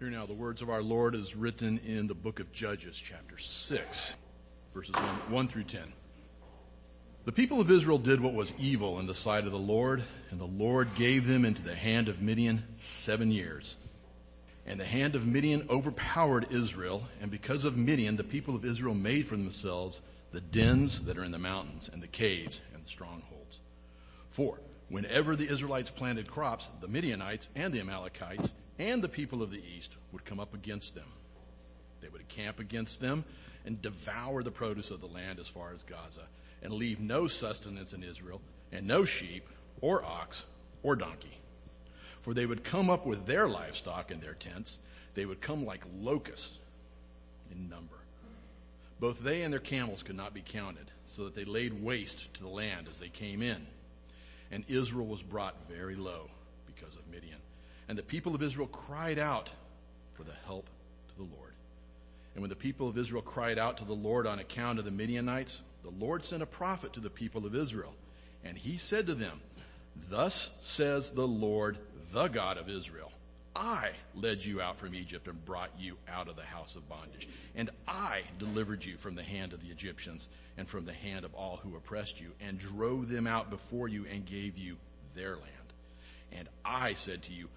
Hear now the words of our Lord as written in the book of Judges, chapter 6, verses 1, 1 through 10. The people of Israel did what was evil in the sight of the Lord, and the Lord gave them into the hand of Midian seven years. And the hand of Midian overpowered Israel, and because of Midian, the people of Israel made for themselves the dens that are in the mountains, and the caves, and the strongholds. For whenever the Israelites planted crops, the Midianites and the Amalekites and the people of the east would come up against them. They would camp against them and devour the produce of the land as far as Gaza and leave no sustenance in Israel and no sheep or ox or donkey. For they would come up with their livestock and their tents. They would come like locusts in number. Both they and their camels could not be counted, so that they laid waste to the land as they came in. And Israel was brought very low. And the people of Israel cried out for the help to the Lord. And when the people of Israel cried out to the Lord on account of the Midianites, the Lord sent a prophet to the people of Israel. And he said to them, Thus says the Lord, the God of Israel. I led you out from Egypt and brought you out of the house of bondage. And I delivered you from the hand of the Egyptians and from the hand of all who oppressed you and drove them out before you and gave you their land. And I said to you,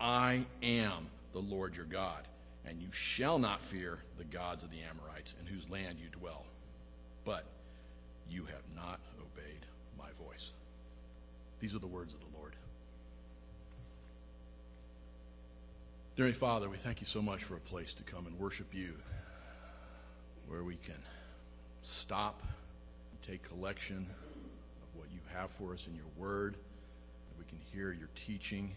I am the Lord your God, and you shall not fear the gods of the Amorites in whose land you dwell. But you have not obeyed my voice. These are the words of the Lord. Dear Father, we thank you so much for a place to come and worship you where we can stop and take collection of what you have for us in your word, that we can hear your teaching,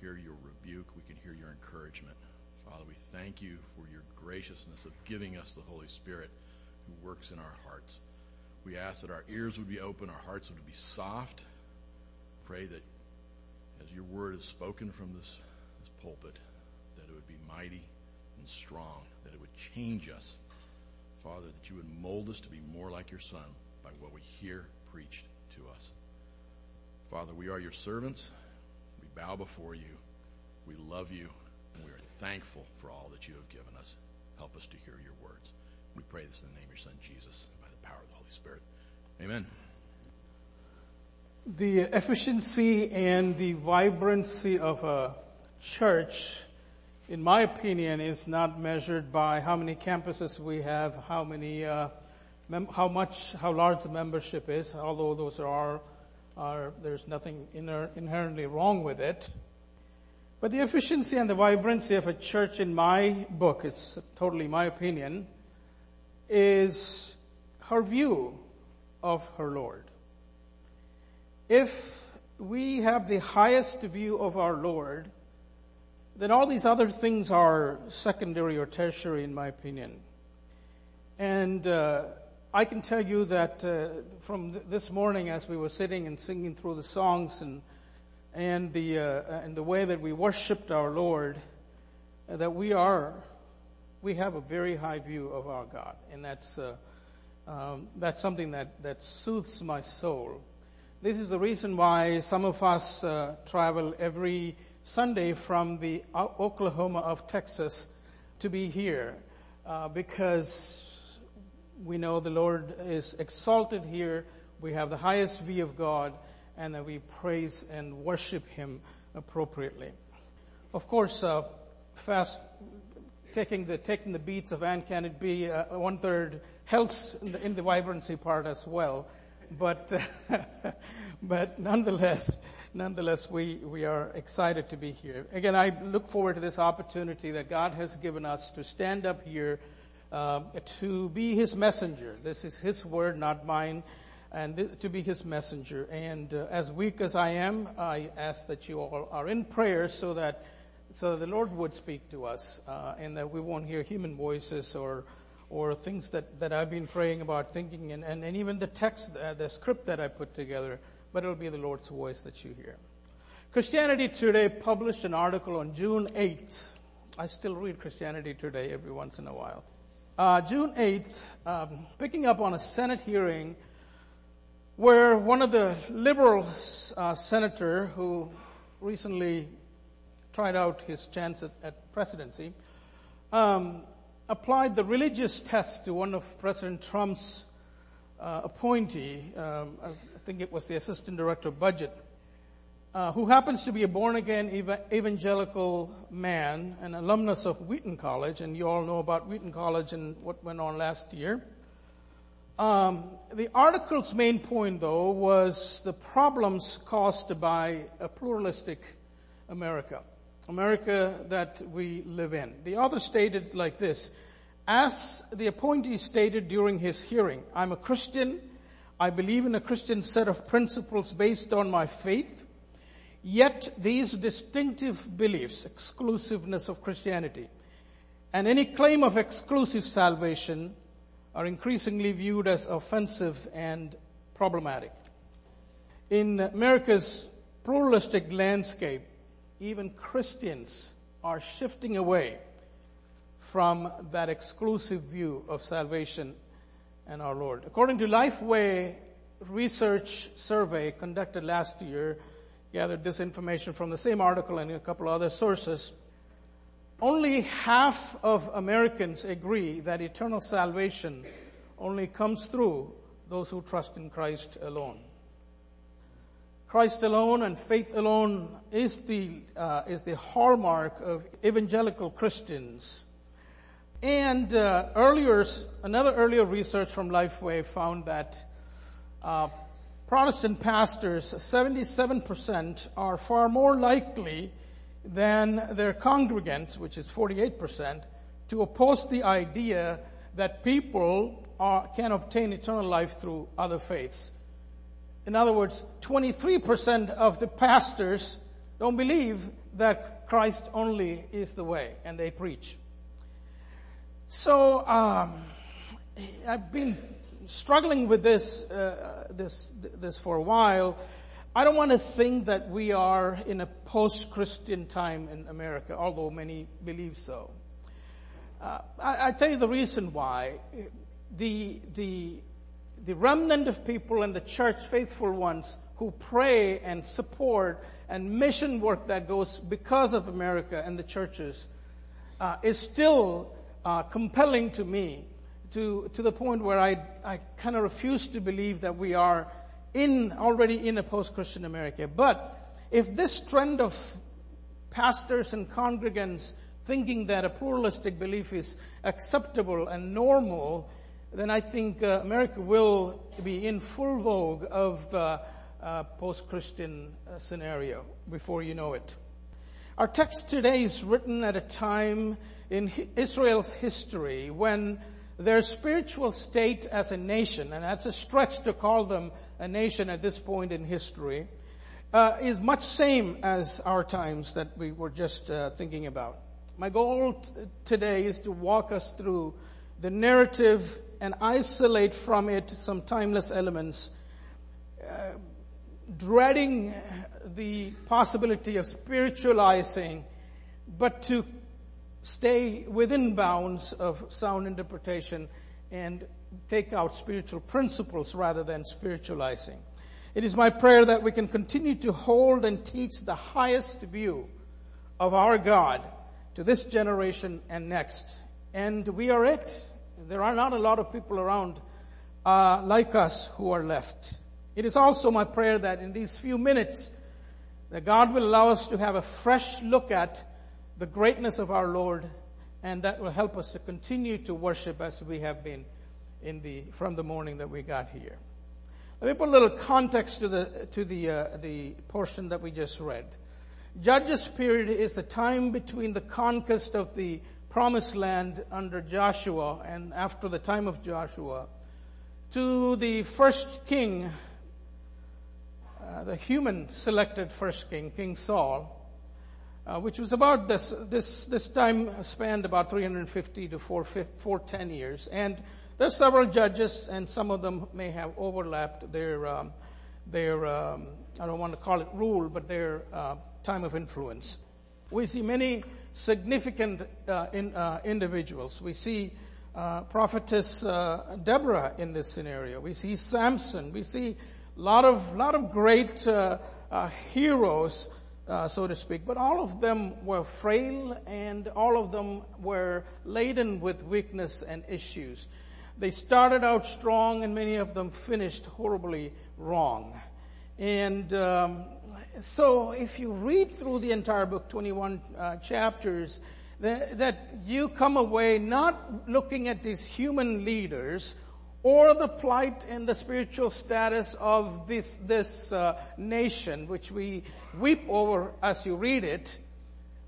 hear your rebuke, we can hear your encouragement. Father, we thank you for your graciousness of giving us the Holy Spirit who works in our hearts. We ask that our ears would be open, our hearts would be soft. Pray that as your word is spoken from this, this pulpit, that it would be mighty and strong, that it would change us. Father, that you would mold us to be more like your son by what we hear preached to us. Father, we are your servants. Bow before you. We love you and we are thankful for all that you have given us. Help us to hear your words. We pray this in the name of your son Jesus by the power of the Holy Spirit. Amen. The efficiency and the vibrancy of a church, in my opinion, is not measured by how many campuses we have, how many, uh, mem- how much, how large the membership is, although those are, there's nothing inher- inherently wrong with it. But the efficiency and the vibrancy of a church in my book, it's totally my opinion, is her view of her Lord. If we have the highest view of our Lord, then all these other things are secondary or tertiary in my opinion. And uh, I can tell you that uh, from th- this morning as we were sitting and singing through the songs and and the uh, and the way that we worshipped our Lord, uh, that we are we have a very high view of our God, and that's uh, um, that's something that that soothes my soul. This is the reason why some of us uh, travel every Sunday from the Oklahoma of Texas to be here, uh, because we know the Lord is exalted here. We have the highest view of God and that we praise and worship Him appropriately. Of course, uh, fast taking the taking the beats of And Can It Be uh, one third helps in the, in the, vibrancy part as well, but but nonetheless, nonetheless, we we are excited to be here. Again, I look forward to this opportunity that God has given us to stand up here. Uh, to be his messenger. This is his word, not mine and th- to be his messenger. And uh, as weak as I am, I ask that you all are in prayer so that so that the Lord would speak to us, uh, and that we won't hear human voices or or things that, that I've been praying about, thinking, and, and, and even the text, uh, the script that I put together, but it'll be the Lord's voice that you hear. Christianity Today published an article on June 8th. I still read Christianity Today every once in a while. Uh, June 8th, um, picking up on a Senate hearing where one of the liberal uh, senator who recently tried out his chance at, at presidency, um, applied the religious test to one of President Trump's uh, appointee. Um, I think it was the assistant director of budget, uh, who happens to be a born again ev- evangelical man, an alumnus of Wheaton College, and you all know about Wheaton College and what went on last year. Um, the article's main point, though, was the problems caused by a pluralistic America, America that we live in. The author stated like this, as the appointee stated during his hearing, I'm a Christian. I believe in a Christian set of principles based on my faith. Yet these distinctive beliefs, exclusiveness of Christianity, and any claim of exclusive salvation are increasingly viewed as offensive and problematic. In America's pluralistic landscape, even Christians are shifting away from that exclusive view of salvation and our Lord. According to Lifeway research survey conducted last year, gathered this information from the same article and a couple other sources. Only half of Americans agree that eternal salvation only comes through those who trust in Christ alone. Christ alone and faith alone is the uh, is the hallmark of evangelical Christians. And uh, earlier, another earlier research from Lifeway found that uh, Protestant pastors, 77%, are far more likely than their congregants, which is 48%, to oppose the idea that people are, can obtain eternal life through other faiths. In other words, 23% of the pastors don't believe that Christ only is the way, and they preach. So, um, I've been struggling with this, uh, this, this for a while. I don't want to think that we are in a post-Christian time in America, although many believe so. Uh, I, I, tell you the reason why. The, the, the remnant of people in the church, faithful ones, who pray and support and mission work that goes because of America and the churches, uh, is still uh, compelling to me to, to the point where I, I kind of refuse to believe that we are in, already in a post-Christian America. But if this trend of pastors and congregants thinking that a pluralistic belief is acceptable and normal, then I think uh, America will be in full vogue of the uh, post-Christian uh, scenario before you know it. Our text today is written at a time in Israel's history when their spiritual state as a nation, and that's a stretch to call them a nation at this point in history, uh, is much same as our times that we were just uh, thinking about. My goal t- today is to walk us through the narrative and isolate from it some timeless elements, uh, dreading the possibility of spiritualizing, but to stay within bounds of sound interpretation and take out spiritual principles rather than spiritualizing. It is my prayer that we can continue to hold and teach the highest view of our God to this generation and next. And we are it. There are not a lot of people around uh, like us who are left. It is also my prayer that in these few minutes that God will allow us to have a fresh look at the greatness of our Lord, and that will help us to continue to worship as we have been in the, from the morning that we got here. Let me put a little context to the, to the, uh, the portion that we just read. Judges period is the time between the conquest of the promised land under Joshua and after the time of Joshua to the first king, uh, the human selected first king, King Saul, uh, which was about this, this, this time spanned about 350 to 410 years. And there's several judges, and some of them may have overlapped their, um, their um, I don't want to call it rule, but their uh, time of influence. We see many significant uh, in, uh, individuals. We see uh, prophetess uh, Deborah in this scenario. We see Samson. We see a lot of lot of great heroes uh, so to speak, but all of them were frail and all of them were laden with weakness and issues. They started out strong and many of them finished horribly wrong. And um, so if you read through the entire book, 21 uh, chapters, that, that you come away not looking at these human leaders or the plight and the spiritual status of this, this uh, nation, which we weep over as you read it,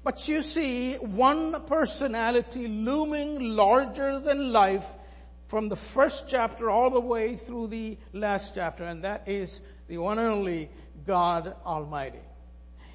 but you see one personality looming larger than life from the first chapter all the way through the last chapter, and that is the one and only God Almighty.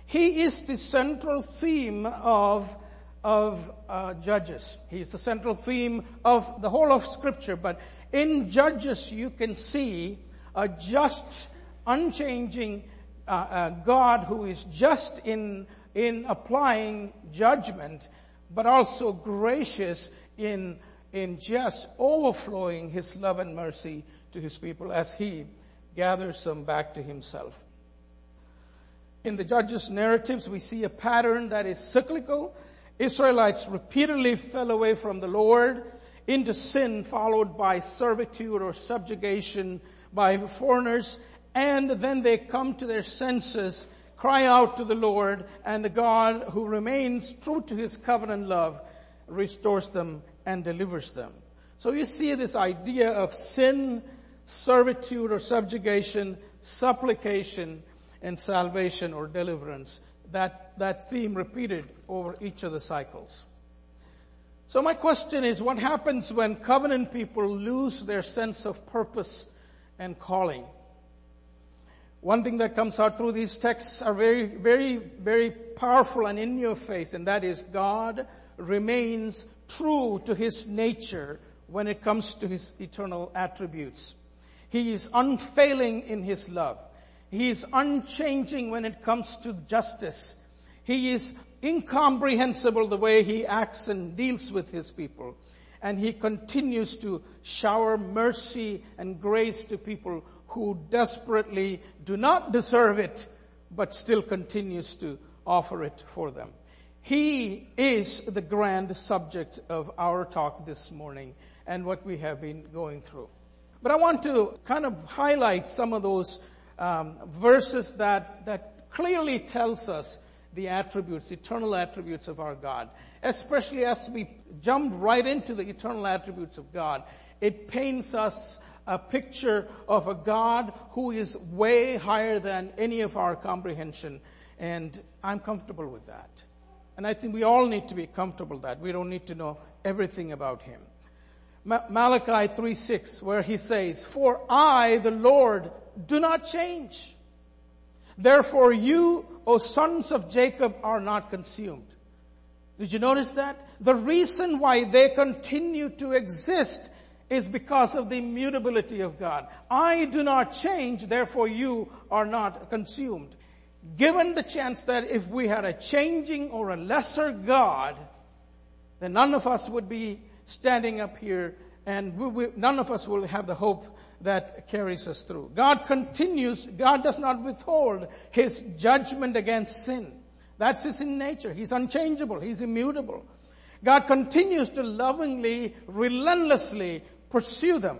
He is the central theme of of uh, Judges. He's the central theme of the whole of Scripture, but in Judges, you can see a just, unchanging uh, uh, God who is just in, in applying judgment, but also gracious in, in just overflowing his love and mercy to his people as he gathers them back to himself. In the Judges narratives, we see a pattern that is cyclical. Israelites repeatedly fell away from the Lord into sin followed by servitude or subjugation by foreigners and then they come to their senses, cry out to the Lord and the God who remains true to his covenant love restores them and delivers them. So you see this idea of sin, servitude or subjugation, supplication, and salvation or deliverance. That, that theme repeated over each of the cycles. So my question is, what happens when covenant people lose their sense of purpose and calling? One thing that comes out through these texts are very, very, very powerful and in your face, and that is God remains true to His nature when it comes to His eternal attributes. He is unfailing in His love. He is unchanging when it comes to justice. He is incomprehensible the way he acts and deals with his people. And he continues to shower mercy and grace to people who desperately do not deserve it, but still continues to offer it for them. He is the grand subject of our talk this morning and what we have been going through. But I want to kind of highlight some of those um, verses that that clearly tells us the attributes, eternal attributes of our God. Especially as we jump right into the eternal attributes of God, it paints us a picture of a God who is way higher than any of our comprehension. And I'm comfortable with that. And I think we all need to be comfortable that. We don't need to know everything about Him. Malachi 3 6, where he says, For I, the Lord, do not change. Therefore you, O sons of Jacob, are not consumed. Did you notice that? The reason why they continue to exist is because of the immutability of God. I do not change, therefore you are not consumed. Given the chance that if we had a changing or a lesser God, then none of us would be standing up here and we, we, none of us will have the hope that carries us through. God continues, God does not withhold His judgment against sin. That's His nature. He's unchangeable. He's immutable. God continues to lovingly, relentlessly pursue them.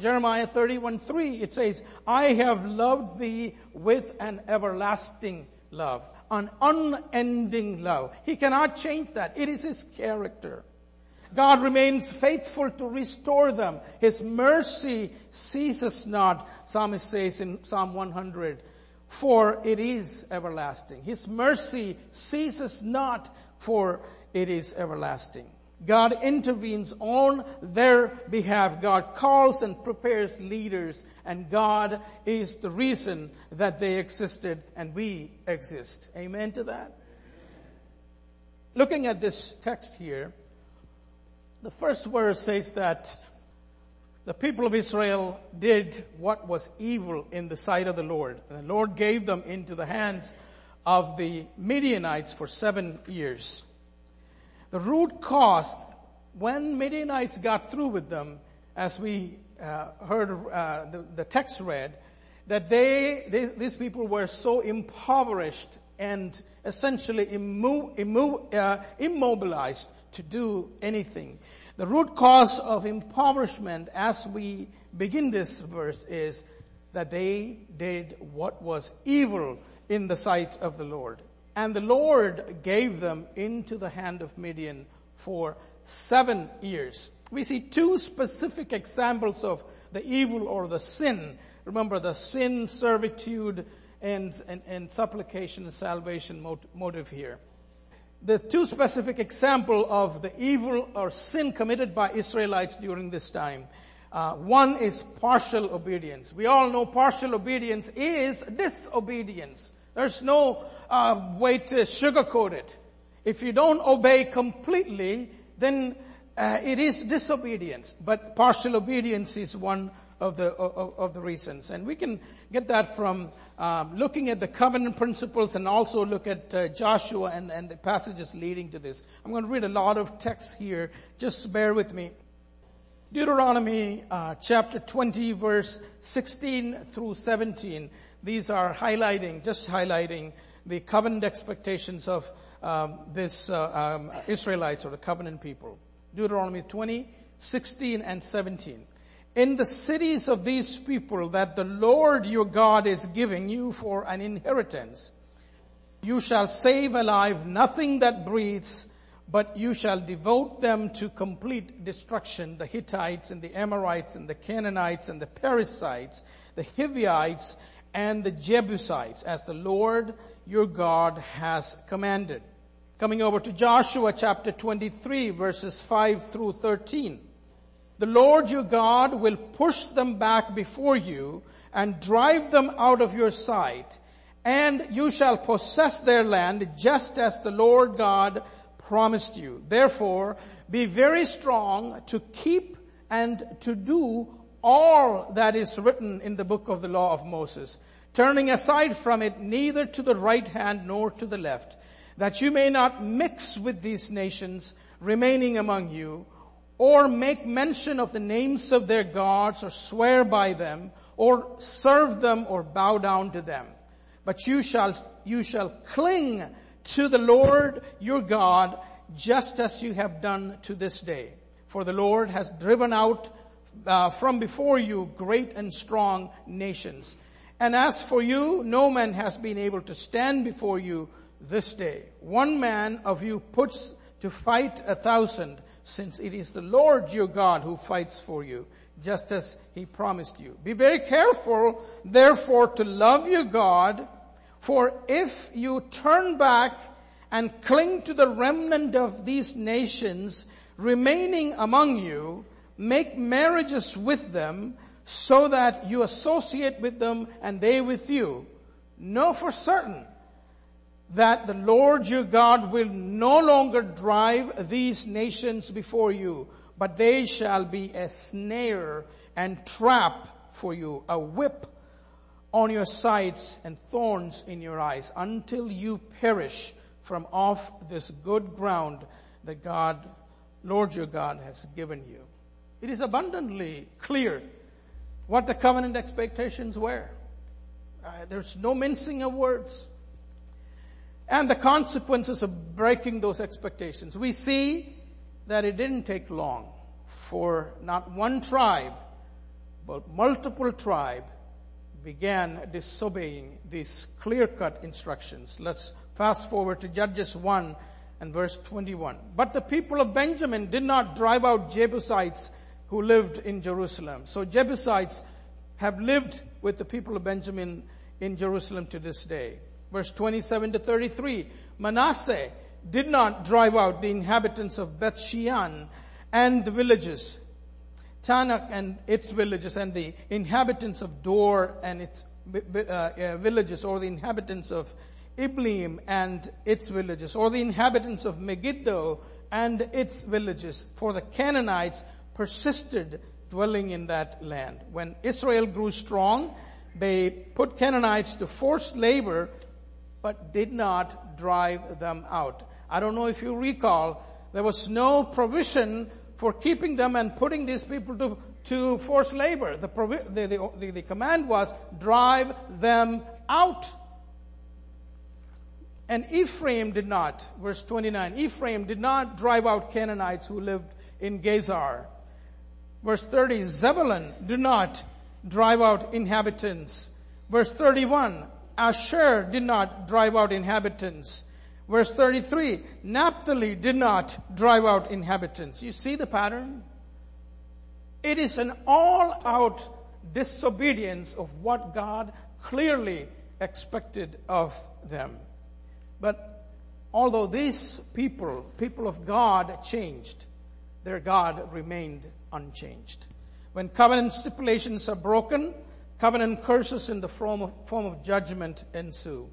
Jeremiah 31 3, it says, I have loved thee with an everlasting love, an unending love. He cannot change that. It is His character. God remains faithful to restore them. His mercy ceases not, psalmist says in Psalm 100, for it is everlasting. His mercy ceases not, for it is everlasting. God intervenes on their behalf. God calls and prepares leaders, and God is the reason that they existed and we exist. Amen to that? Looking at this text here, the first verse says that the people of Israel did what was evil in the sight of the Lord. And the Lord gave them into the hands of the Midianites for seven years. The root cause, when Midianites got through with them, as we uh, heard uh, the, the, text read, that they, they, these people were so impoverished and essentially immo- immo- uh, immobilized to do anything. The root cause of impoverishment as we begin this verse is that they did what was evil in the sight of the Lord. And the Lord gave them into the hand of Midian for seven years. We see two specific examples of the evil or the sin. Remember the sin, servitude, and, and, and supplication and salvation motive here. The two specific example of the evil or sin committed by Israelites during this time. Uh, one is partial obedience. We all know partial obedience is disobedience. There's no uh, way to sugarcoat it. If you don't obey completely, then uh, it is disobedience. But partial obedience is one of the of, of the reasons, and we can get that from um, looking at the covenant principles and also look at uh, Joshua and, and the passages leading to this. I'm going to read a lot of texts here. Just bear with me. Deuteronomy uh, chapter 20 verse 16 through 17. These are highlighting, just highlighting the covenant expectations of um, this uh, um, Israelites or the covenant people. Deuteronomy 20, 16 and 17 in the cities of these people that the Lord your God is giving you for an inheritance. You shall save alive nothing that breathes, but you shall devote them to complete destruction. The Hittites and the Amorites and the Canaanites and the Perizzites, the Hivites and the Jebusites, as the Lord your God has commanded. Coming over to Joshua chapter 23 verses 5 through 13. The Lord your God will push them back before you and drive them out of your sight, and you shall possess their land just as the Lord God promised you. Therefore, be very strong to keep and to do all that is written in the book of the law of Moses, turning aside from it neither to the right hand nor to the left, that you may not mix with these nations remaining among you, or make mention of the names of their gods or swear by them or serve them or bow down to them. But you shall, you shall cling to the Lord your God just as you have done to this day. For the Lord has driven out uh, from before you great and strong nations. And as for you, no man has been able to stand before you this day. One man of you puts to fight a thousand since it is the Lord your God who fights for you, just as he promised you. Be very careful, therefore, to love your God, for if you turn back and cling to the remnant of these nations remaining among you, make marriages with them, so that you associate with them and they with you, know for certain that the Lord your God will no longer drive these nations before you, but they shall be a snare and trap for you, a whip on your sides and thorns in your eyes until you perish from off this good ground that God, Lord your God has given you. It is abundantly clear what the covenant expectations were. Uh, there's no mincing of words and the consequences of breaking those expectations. We see that it didn't take long for not one tribe, but multiple tribe began disobeying these clear-cut instructions. Let's fast forward to Judges 1 and verse 21. But the people of Benjamin did not drive out Jebusites who lived in Jerusalem. So Jebusites have lived with the people of Benjamin in Jerusalem to this day. Verse 27 to 33. Manasseh did not drive out the inhabitants of Beth Shean and the villages, Taanach and its villages, and the inhabitants of Dor and its uh, uh, villages, or the inhabitants of Ibleam and its villages, or the inhabitants of Megiddo and its villages, for the Canaanites persisted dwelling in that land. When Israel grew strong, they put Canaanites to forced labor but did not drive them out. I don't know if you recall, there was no provision for keeping them and putting these people to, to forced labor. The, provi- the, the, the, command was drive them out. And Ephraim did not, verse 29, Ephraim did not drive out Canaanites who lived in Gezer. Verse 30, Zebulun did not drive out inhabitants. Verse 31, Asher did not drive out inhabitants. Verse 33, Naphtali did not drive out inhabitants. You see the pattern? It is an all out disobedience of what God clearly expected of them. But although these people, people of God changed, their God remained unchanged. When covenant stipulations are broken, covenant curses in the form of, form of judgment ensue.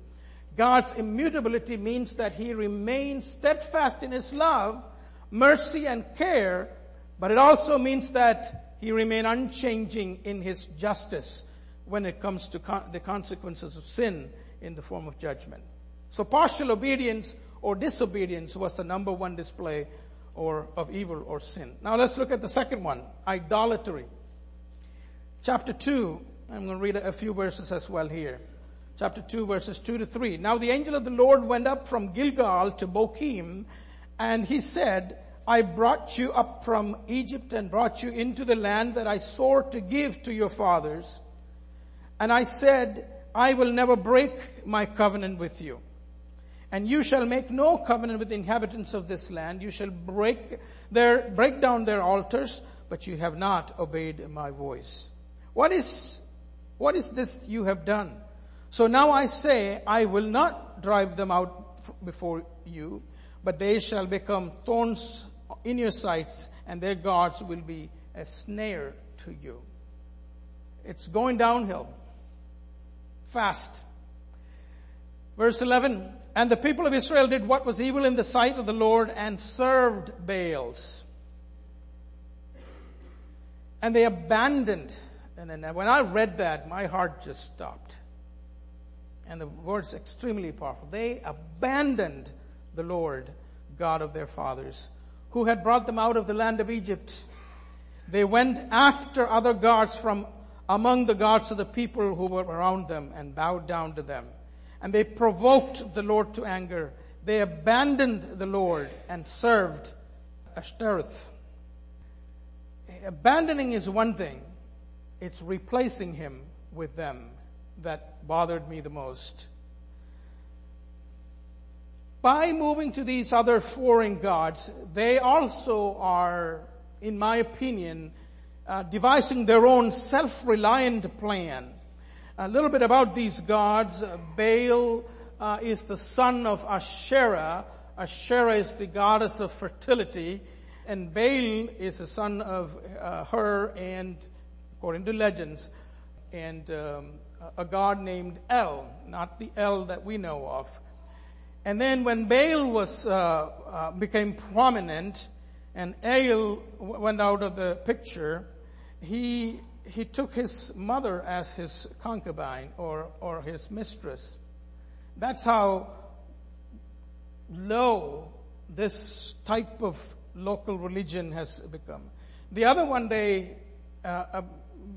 God's immutability means that He remains steadfast in His love, mercy and care, but it also means that He remains unchanging in His justice when it comes to the consequences of sin in the form of judgment. So partial obedience or disobedience was the number one display or of evil or sin. Now let's look at the second one, idolatry. Chapter 2, I'm going to read a few verses as well here. Chapter 2 verses 2 to 3. Now the angel of the Lord went up from Gilgal to Bochim and he said, I brought you up from Egypt and brought you into the land that I swore to give to your fathers. And I said, I will never break my covenant with you. And you shall make no covenant with the inhabitants of this land. You shall break their, break down their altars, but you have not obeyed my voice. What is, what is this you have done? So now I say, I will not drive them out before you, but they shall become thorns in your sights, and their gods will be a snare to you. It's going downhill. Fast. Verse 11, and the people of Israel did what was evil in the sight of the Lord and served Baals. And they abandoned. And then when I read that, my heart just stopped. And the word's extremely powerful. They abandoned the Lord, God of their fathers, who had brought them out of the land of Egypt. They went after other gods from among the gods of the people who were around them and bowed down to them and they provoked the Lord to anger. They abandoned the Lord and served Ashtoreth. Abandoning is one thing. It's replacing him with them that bothered me the most. By moving to these other foreign gods, they also are, in my opinion, uh, devising their own self-reliant plan a little bit about these gods. Baal uh, is the son of Asherah. Asherah is the goddess of fertility. And Baal is the son of uh, her and, according to legends, and um, a god named El, not the El that we know of. And then when Baal was, uh, uh became prominent and El went out of the picture, he he took his mother as his concubine or, or his mistress. That's how low this type of local religion has become. The other one they uh,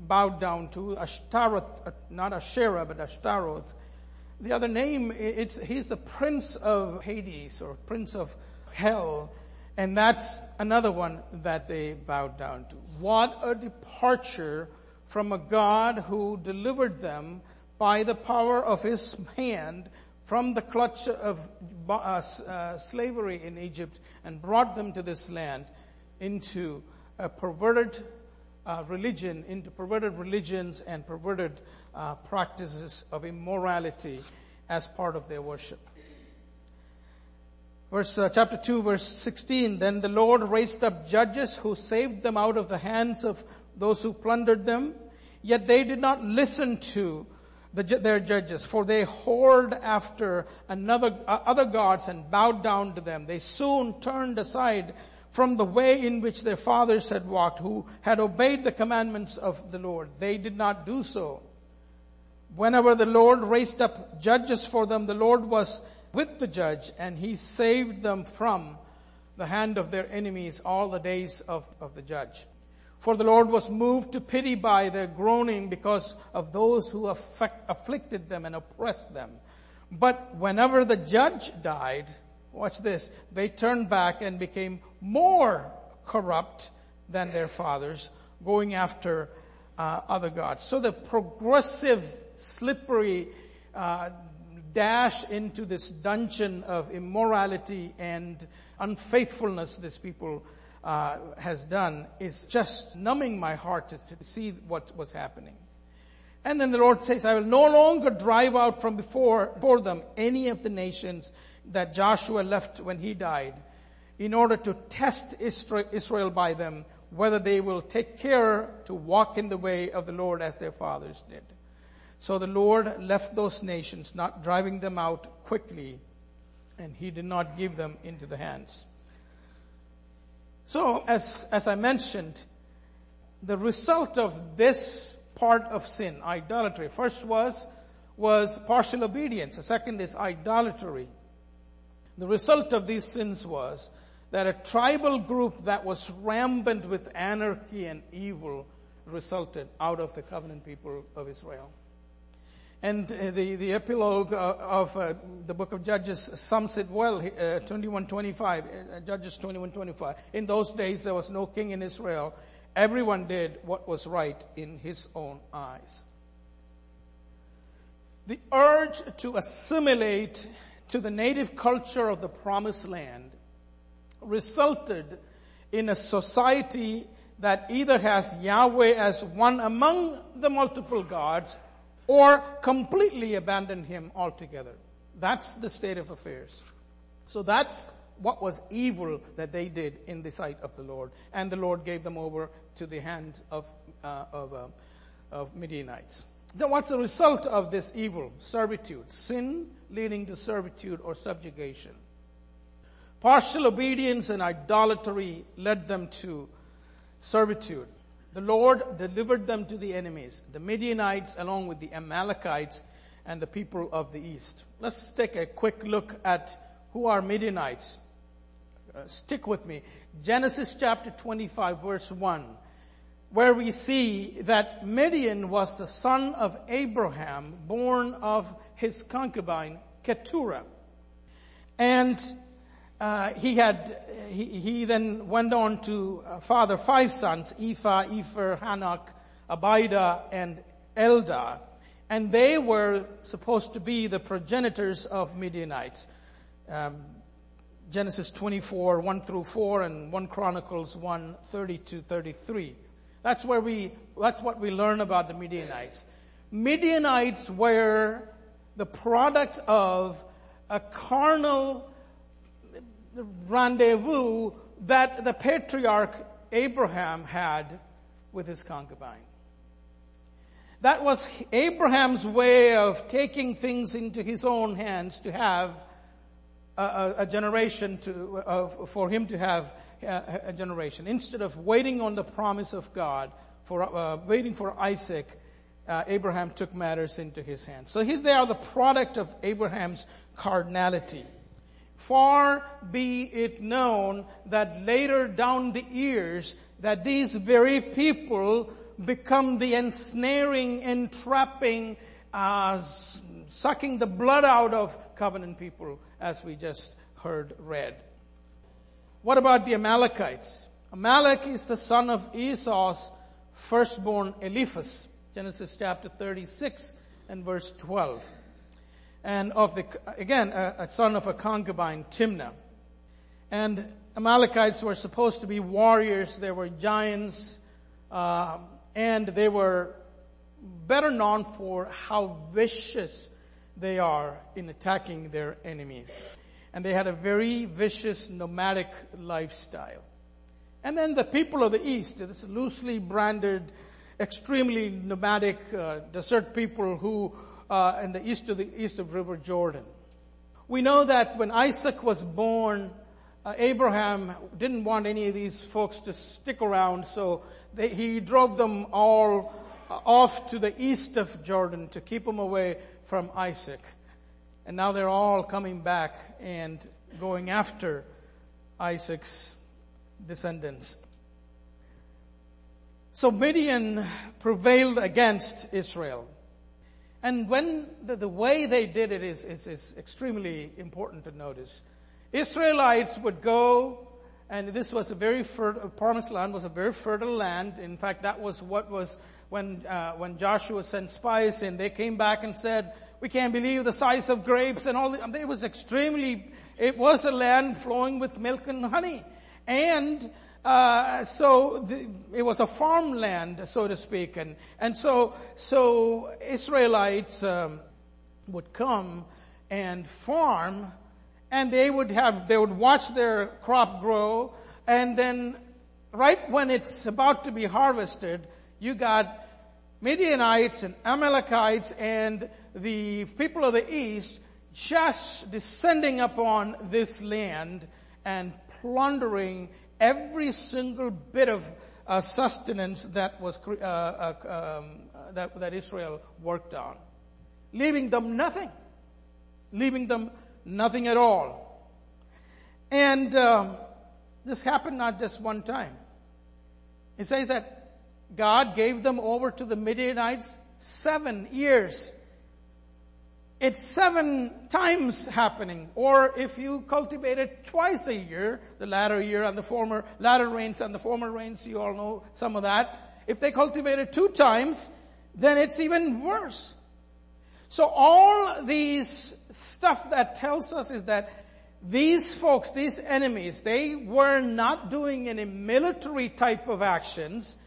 bowed down to, Ashtaroth, uh, not Asherah, but Ashtaroth. The other name, it's, he's the prince of Hades or prince of hell. And that's another one that they bowed down to. What a departure from a God who delivered them by the power of his hand from the clutch of uh, uh, slavery in Egypt and brought them to this land into a perverted uh, religion, into perverted religions and perverted uh, practices of immorality as part of their worship. Verse uh, chapter 2 verse 16 then the Lord raised up judges who saved them out of the hands of those who plundered them. Yet they did not listen to the, their judges, for they whored after another, uh, other gods and bowed down to them. They soon turned aside from the way in which their fathers had walked, who had obeyed the commandments of the Lord. They did not do so. Whenever the Lord raised up judges for them, the Lord was with the judge and he saved them from the hand of their enemies all the days of, of the judge. For the Lord was moved to pity by their groaning because of those who affect, afflicted them and oppressed them. But whenever the judge died, watch this, they turned back and became more corrupt than their fathers, going after uh, other gods. So the progressive, slippery uh, dash into this dungeon of immorality and unfaithfulness this people uh, has done is just numbing my heart to, to see what was happening. And then the Lord says, I will no longer drive out from before, before them any of the nations that Joshua left when he died in order to test Israel by them, whether they will take care to walk in the way of the Lord as their fathers did. So the Lord left those nations, not driving them out quickly, and he did not give them into the hands. So as, as I mentioned, the result of this part of sin, idolatry, first was, was partial obedience. The second is idolatry. The result of these sins was that a tribal group that was rampant with anarchy and evil resulted out of the covenant people of Israel. And uh, the, the epilogue uh, of uh, the book of Judges sums it well, uh, 2125, uh, Judges 2125. In those days there was no king in Israel. Everyone did what was right in his own eyes. The urge to assimilate to the native culture of the promised land resulted in a society that either has Yahweh as one among the multiple gods or completely abandon him altogether. That's the state of affairs. So that's what was evil that they did in the sight of the Lord. And the Lord gave them over to the hands of, uh, of, uh, of Midianites. Then what's the result of this evil? Servitude. Sin leading to servitude or subjugation. Partial obedience and idolatry led them to servitude. The Lord delivered them to the enemies, the Midianites along with the Amalekites and the people of the east. Let's take a quick look at who are Midianites. Uh, stick with me. Genesis chapter 25 verse 1, where we see that Midian was the son of Abraham, born of his concubine Keturah. And uh, he had, he, he, then went on to uh, father five sons, Ephah, Epher, Hanoch, Abida, and Eldaah. And they were supposed to be the progenitors of Midianites. Um, Genesis 24, 1 through 4, and 1 Chronicles 1, 30 to 33. That's where we, that's what we learn about the Midianites. Midianites were the product of a carnal rendezvous that the patriarch Abraham had with his concubine. That was Abraham's way of taking things into his own hands to have a, a, generation to, uh, for him to have a, a, generation. Instead of waiting on the promise of God, for uh, waiting for Isaac, uh, Abraham took matters into his hands. So here they are the product of Abraham's carnality. Far be it known that later down the years that these very people become the ensnaring, entrapping, uh, sucking the blood out of covenant people as we just heard read. What about the Amalekites? Amalek is the son of Esau's firstborn Eliphaz. Genesis chapter 36 and verse 12 and of the, again, a, a son of a concubine, Timna. And Amalekites were supposed to be warriors. They were giants, uh, and they were better known for how vicious they are in attacking their enemies. And they had a very vicious nomadic lifestyle. And then the people of the East, this loosely branded, extremely nomadic uh, desert people who uh, in the east of the east of River Jordan. We know that when Isaac was born, uh, Abraham didn't want any of these folks to stick around, so they, he drove them all uh, off to the east of Jordan to keep them away from Isaac. And now they're all coming back and going after Isaac's descendants. So Midian prevailed against Israel. And when the, the way they did it is, is, is extremely important to notice. Israelites would go, and this was a very fertile, promised land was a very fertile land. In fact, that was what was when, uh, when Joshua sent spies in. They came back and said, we can't believe the size of grapes and all. The, it was extremely, it was a land flowing with milk and honey. And uh, so the, it was a farmland, so to speak, and and so so Israelites um, would come and farm, and they would have they would watch their crop grow, and then right when it's about to be harvested, you got Midianites and Amalekites and the people of the east just descending upon this land and plundering every single bit of uh, sustenance that was uh, uh, um, that, that Israel worked on, leaving them nothing, leaving them nothing at all. And um, this happened not just one time. It says that God gave them over to the Midianites seven years it's seven times happening. Or if you cultivate it twice a year, the latter year and the former, latter rains and the former rains, you all know some of that. If they cultivate it two times, then it's even worse. So all these stuff that tells us is that these folks, these enemies, they were not doing any military type of actions.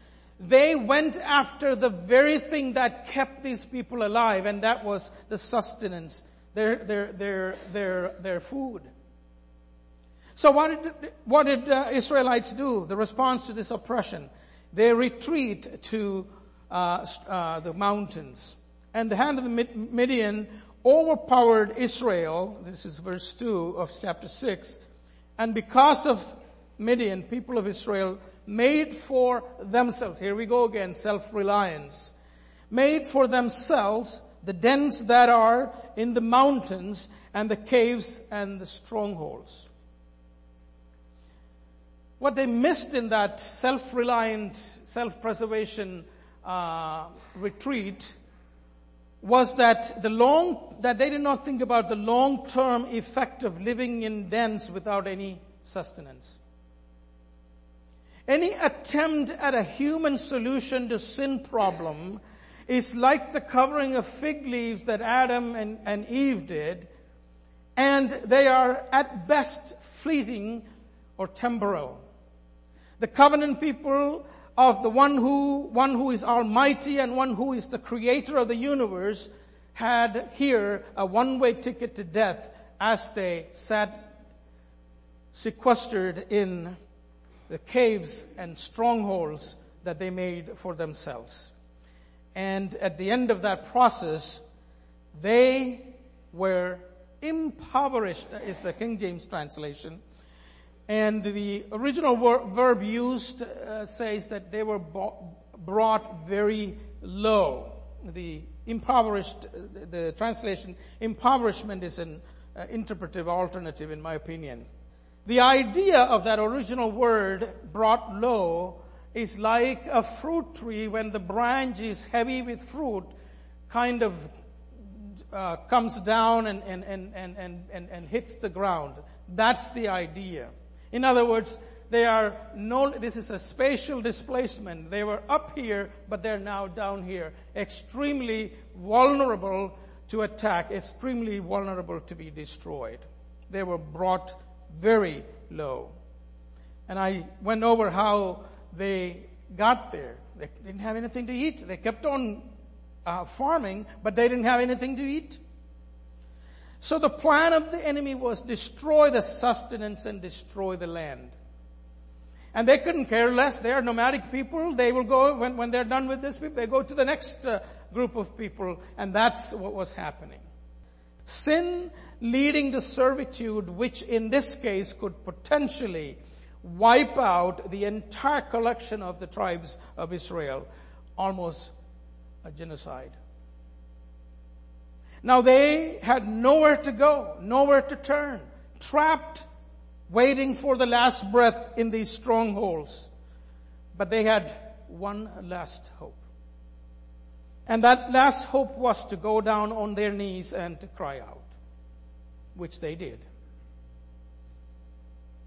They went after the very thing that kept these people alive, and that was the sustenance, their, their, their, their, their food. So what did, what did uh, Israelites do? The response to this oppression. They retreat to uh, uh, the mountains. And the hand of the Midian overpowered Israel. This is verse 2 of chapter 6. And because of Midian, people of Israel made for themselves. Here we go again, self-reliance. Made for themselves the dens that are in the mountains and the caves and the strongholds. What they missed in that self-reliant, self-preservation uh, retreat was that the long that they did not think about the long-term effect of living in dens without any sustenance. Any attempt at a human solution to sin problem is like the covering of fig leaves that Adam and, and Eve did, and they are at best fleeting or temporal. The covenant people of the one who, one who is almighty and one who is the creator of the universe had here a one-way ticket to death as they sat sequestered in the caves and strongholds that they made for themselves. And at the end of that process, they were impoverished, is the King James translation. And the original ver- verb used uh, says that they were brought very low. The impoverished, the translation, impoverishment is an uh, interpretive alternative in my opinion. The idea of that original word brought low is like a fruit tree when the branch is heavy with fruit kind of uh, comes down and, and, and, and, and, and hits the ground. That's the idea. In other words, they are no, this is a spatial displacement. They were up here, but they're now down here. Extremely vulnerable to attack, extremely vulnerable to be destroyed. They were brought very low. And I went over how they got there. They didn't have anything to eat. They kept on uh, farming, but they didn't have anything to eat. So the plan of the enemy was destroy the sustenance and destroy the land. And they couldn't care less. They are nomadic people. They will go, when, when they're done with this, they go to the next uh, group of people. And that's what was happening. Sin leading to servitude, which in this case could potentially wipe out the entire collection of the tribes of Israel, almost a genocide. Now they had nowhere to go, nowhere to turn, trapped, waiting for the last breath in these strongholds. But they had one last hope. And that last hope was to go down on their knees and to cry out, which they did.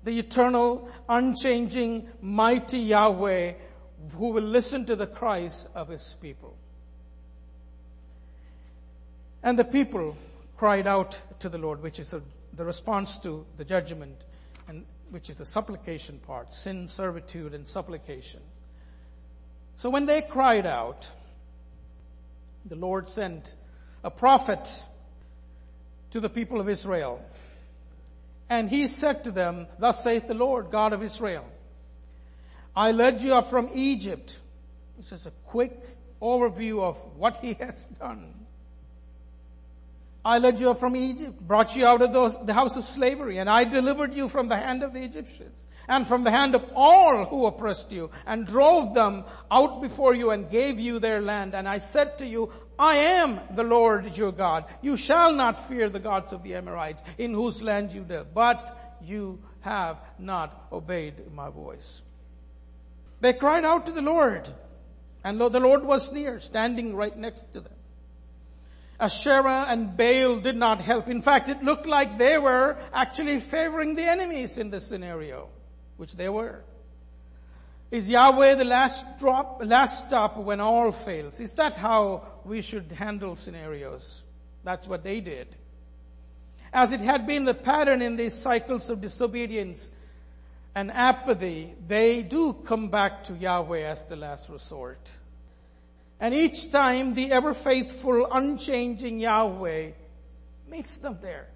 The eternal, unchanging, mighty Yahweh who will listen to the cries of his people. And the people cried out to the Lord, which is a, the response to the judgment, and which is the supplication part, sin, servitude, and supplication. So when they cried out, the Lord sent a prophet to the people of Israel. And he said to them, thus saith the Lord God of Israel, I led you up from Egypt. This is a quick overview of what he has done. I led you up from Egypt, brought you out of those, the house of slavery, and I delivered you from the hand of the Egyptians and from the hand of all who oppressed you and drove them out before you and gave you their land. And I said to you, I am the Lord your God. You shall not fear the gods of the Amorites in whose land you live, but you have not obeyed my voice. They cried out to the Lord and the Lord was near, standing right next to them. Asherah and Baal did not help. In fact, it looked like they were actually favoring the enemies in this scenario, which they were. Is Yahweh the last drop, last stop when all fails? Is that how we should handle scenarios? That's what they did. As it had been the pattern in these cycles of disobedience and apathy, they do come back to Yahweh as the last resort. And each time the ever faithful, unchanging Yahweh meets them there.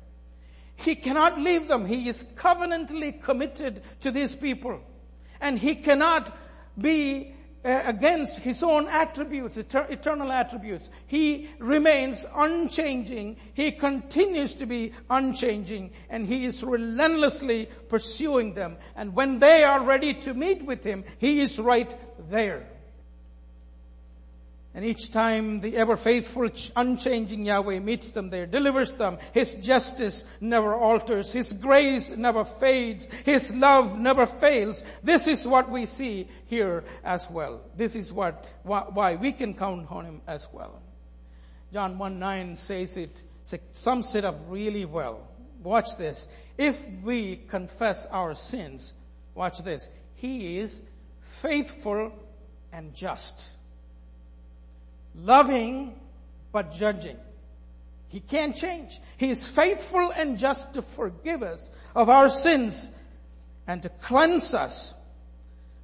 He cannot leave them. He is covenantally committed to these people. And he cannot be uh, against his own attributes, eternal attributes. He remains unchanging. He continues to be unchanging and he is relentlessly pursuing them. And when they are ready to meet with him, he is right there. And each time the ever faithful, unchanging Yahweh meets them there, delivers them. His justice never alters. His grace never fades. His love never fails. This is what we see here as well. This is what, why we can count on Him as well. John 1 9 says it, sums it up really well. Watch this. If we confess our sins, watch this. He is faithful and just loving, but judging. He can't change. He is faithful and just to forgive us of our sins and to cleanse us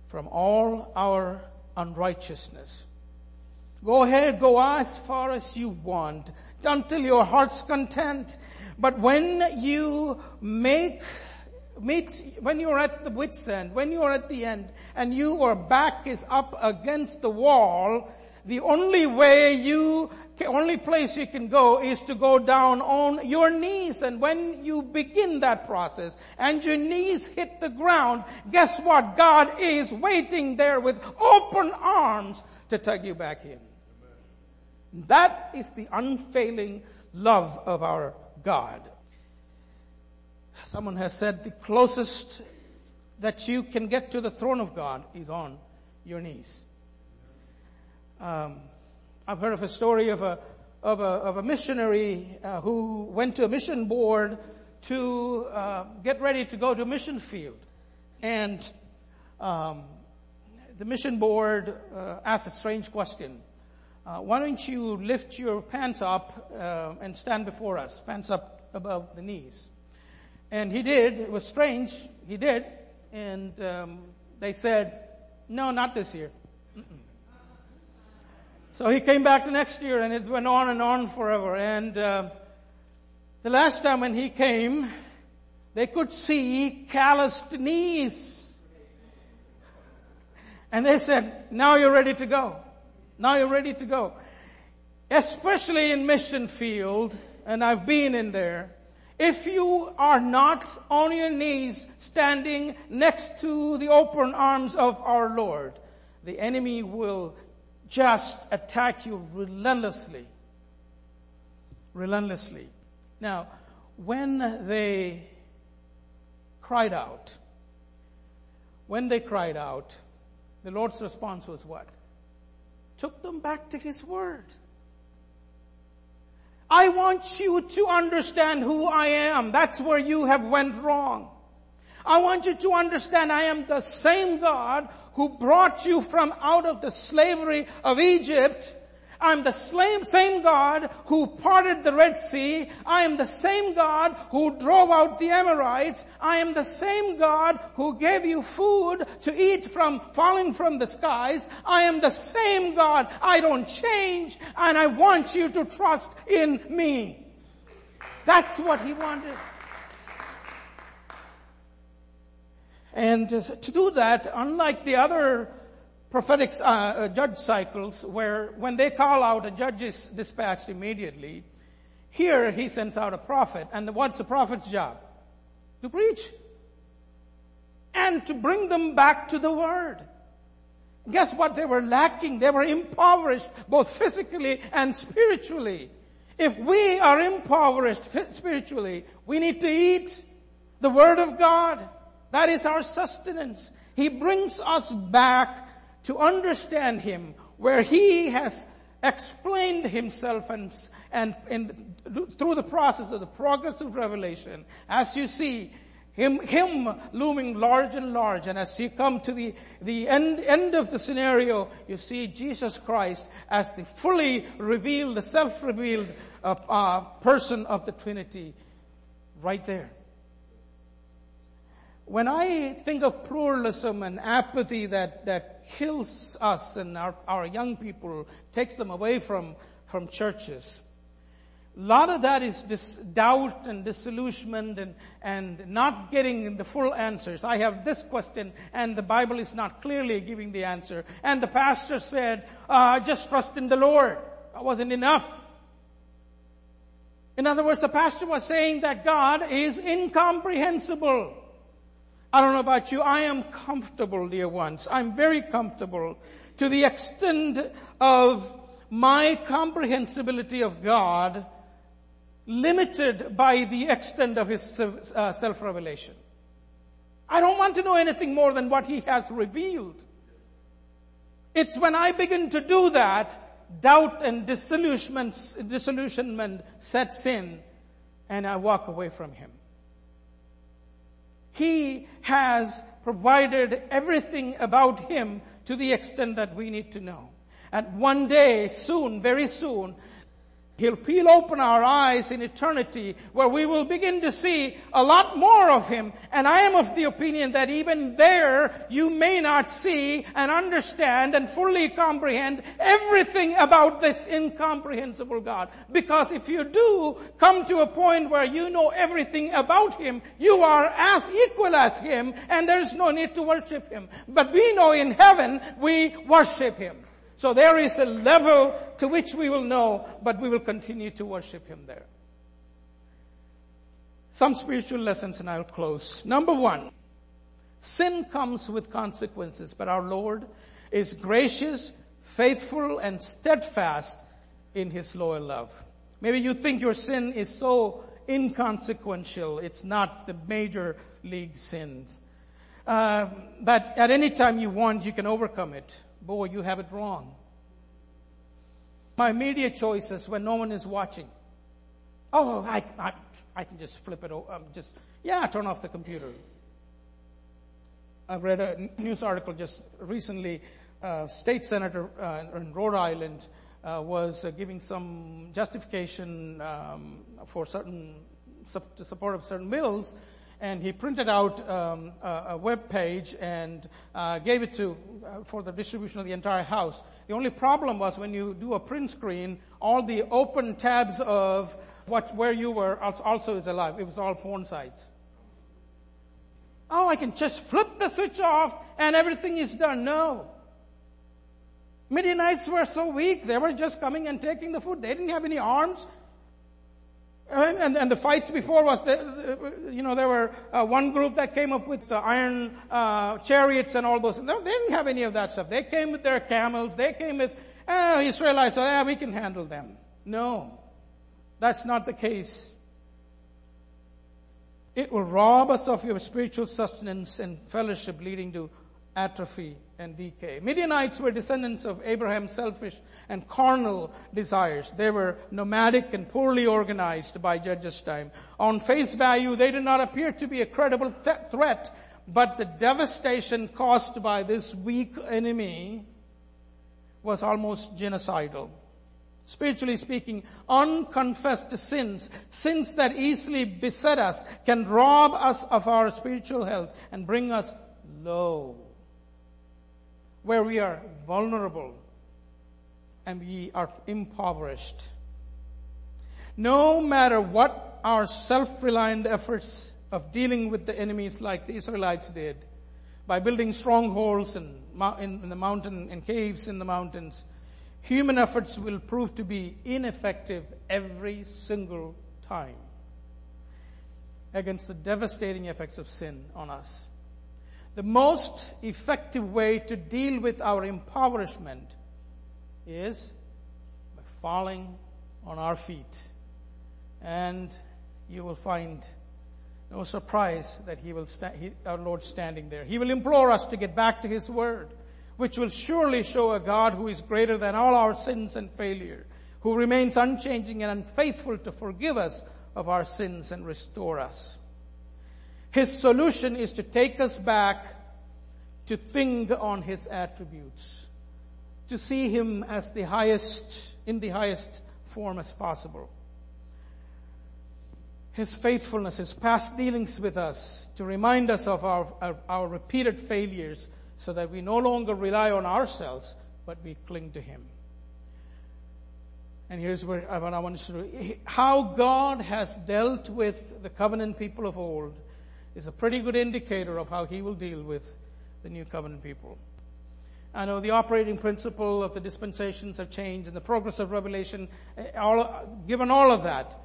from all our unrighteousness. Go ahead, go as far as you want until your heart's content. But when you make meet, when you're at the wit's end, when you're at the end, and your back is up against the wall, the only way you, only place you can go is to go down on your knees. And when you begin that process and your knees hit the ground, guess what? God is waiting there with open arms to tug you back in. That is the unfailing love of our God. Someone has said the closest that you can get to the throne of God is on your knees. Um, I've heard of a story of a of a, of a missionary uh, who went to a mission board to uh, get ready to go to a mission field, and um, the mission board uh, asked a strange question: uh, Why don't you lift your pants up uh, and stand before us, pants up above the knees? And he did. It was strange. He did, and um, they said, "No, not this year." Mm-mm. So he came back the next year and it went on and on forever. And uh, the last time when he came, they could see calloused knees. And they said, now you're ready to go. Now you're ready to go. Especially in mission field, and I've been in there, if you are not on your knees standing next to the open arms of our Lord, the enemy will just attack you relentlessly. Relentlessly. Now, when they cried out, when they cried out, the Lord's response was what? Took them back to His Word. I want you to understand who I am. That's where you have went wrong. I want you to understand I am the same God who brought you from out of the slavery of Egypt I'm the same God who parted the Red Sea. I am the same God who drove out the Amorites. I am the same God who gave you food to eat from falling from the skies. I am the same God. I don't change and I want you to trust in me. That's what he wanted. And to do that, unlike the other prophetic uh, uh, judge cycles where when they call out, a judge is dispatched immediately. Here he sends out a prophet. And what's the prophet's job? To preach. And to bring them back to the word. Guess what they were lacking? They were impoverished both physically and spiritually. If we are impoverished spiritually, we need to eat the word of God. That is our sustenance. He brings us back to understand Him, where He has explained Himself and, and, through the process of the progress of revelation, as you see, him, him looming large and large. And as you come to the, the end, end of the scenario, you see Jesus Christ as the fully revealed, the self-revealed uh, uh, person of the Trinity right there. When I think of pluralism and apathy that, that kills us and our, our young people, takes them away from, from churches, a lot of that is this doubt and disillusionment and, and not getting the full answers. I have this question and the Bible is not clearly giving the answer. And the pastor said, uh, just trust in the Lord. That wasn't enough. In other words, the pastor was saying that God is incomprehensible. I don't know about you. I am comfortable, dear ones. I'm very comfortable to the extent of my comprehensibility of God limited by the extent of His uh, self-revelation. I don't want to know anything more than what He has revealed. It's when I begin to do that, doubt and disillusionment, disillusionment sets in and I walk away from Him. He has provided everything about Him to the extent that we need to know. And one day, soon, very soon, He'll peel open our eyes in eternity where we will begin to see a lot more of Him. And I am of the opinion that even there you may not see and understand and fully comprehend everything about this incomprehensible God. Because if you do come to a point where you know everything about Him, you are as equal as Him and there is no need to worship Him. But we know in heaven we worship Him. So there is a level to which we will know, but we will continue to worship Him there. Some spiritual lessons and I'll close. Number one, sin comes with consequences, but our Lord is gracious, faithful, and steadfast in His loyal love. Maybe you think your sin is so inconsequential, it's not the major league sins. Uh, but at any time you want, you can overcome it boy, you have it wrong. My media choices when no one is watching. Oh, I, I, I can just flip it over. Um, just, yeah, turn off the computer. I read a news article just recently. Uh, state senator uh, in Rhode Island uh, was uh, giving some justification um, for certain support of certain bills, and he printed out um, a, a, web page and uh, gave it to uh, for the distribution of the entire house. The only problem was when you do a print screen, all the open tabs of what where you were also is alive. It was all porn sites. Oh, I can just flip the switch off and everything is done. No. Midianites were so weak, they were just coming and taking the food. They didn't have any arms. And, and, the fights before was, the, you know, there were uh, one group that came up with the iron uh, chariots and all those. They didn't have any of that stuff. They came with their camels. They came with oh, Israelites. So yeah, we can handle them. No, that's not the case. It will rob us of your spiritual sustenance and fellowship, leading to atrophy and decay. Midianites were descendants of Abraham's selfish and carnal desires. They were nomadic and poorly organized by Judges' time. On face value, they did not appear to be a credible th- threat, but the devastation caused by this weak enemy was almost genocidal. Spiritually speaking, unconfessed sins, sins that easily beset us, can rob us of our spiritual health and bring us low where we are vulnerable and we are impoverished. No matter what our self-reliant efforts of dealing with the enemies like the Israelites did, by building strongholds in, in, the mountain and caves in the mountains, human efforts will prove to be ineffective every single time against the devastating effects of sin on us. The most effective way to deal with our impoverishment is by falling on our feet. And you will find no surprise that he will sta- he, our Lord standing there. He will implore us to get back to his word, which will surely show a God who is greater than all our sins and failure, who remains unchanging and unfaithful to forgive us of our sins and restore us. His solution is to take us back to think on His attributes, to see Him as the highest, in the highest form as possible. His faithfulness, His past dealings with us, to remind us of our, our, our repeated failures so that we no longer rely on ourselves, but we cling to Him. And here's where I want to do. How God has dealt with the covenant people of old is a pretty good indicator of how he will deal with the new covenant people. I know the operating principle of the dispensations have changed and the progress of revelation, eh, all, given all of that,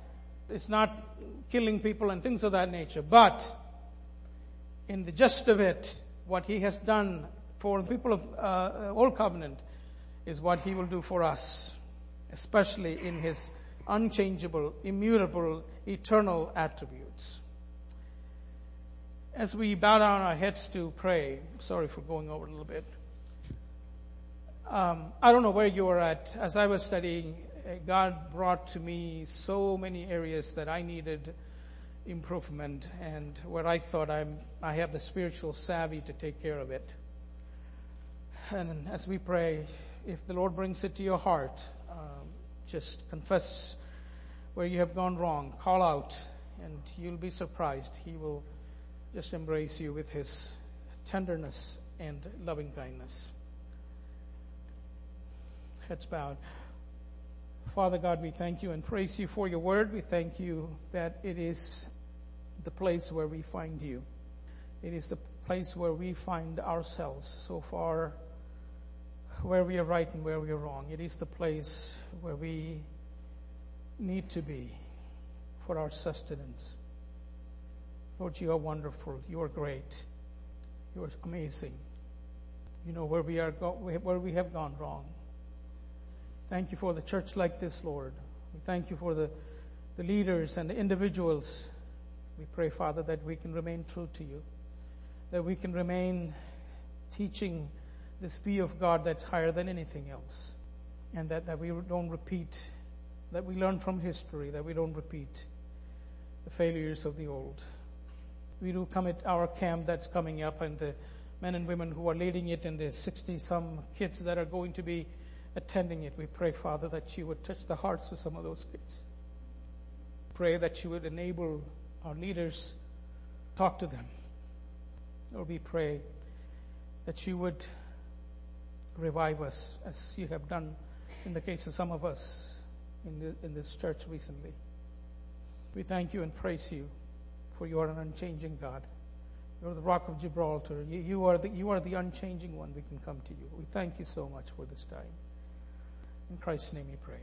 it's not killing people and things of that nature. But in the gist of it, what he has done for the people of uh, Old Covenant is what he will do for us, especially in his unchangeable, immutable, eternal attributes as we bow down our heads to pray, sorry for going over a little bit. Um, I don't know where you are at. As I was studying, uh, God brought to me so many areas that I needed improvement and where I thought I'm, I have the spiritual savvy to take care of it. And as we pray, if the Lord brings it to your heart, um, just confess where you have gone wrong, call out, and you'll be surprised. He will just embrace you with his tenderness and loving kindness. Heads bowed. Father God, we thank you and praise you for your word. We thank you that it is the place where we find you. It is the place where we find ourselves so far where we are right and where we are wrong. It is the place where we need to be for our sustenance. Lord, you are wonderful. You are great. You are amazing. You know where we are, go- where we have gone wrong. Thank you for the church like this, Lord. We thank you for the, the leaders and the individuals. We pray, Father, that we can remain true to you, that we can remain teaching this view of God that's higher than anything else, and that, that we don't repeat, that we learn from history, that we don't repeat the failures of the old we do come at our camp that's coming up and the men and women who are leading it and the 60 some kids that are going to be attending it. We pray, Father, that you would touch the hearts of some of those kids. Pray that you would enable our leaders talk to them. Lord, we pray that you would revive us as you have done in the case of some of us in, the, in this church recently. We thank you and praise you for you are an unchanging God. You're the rock of Gibraltar. You, you, are the, you are the unchanging one. We can come to you. We thank you so much for this time. In Christ's name we pray.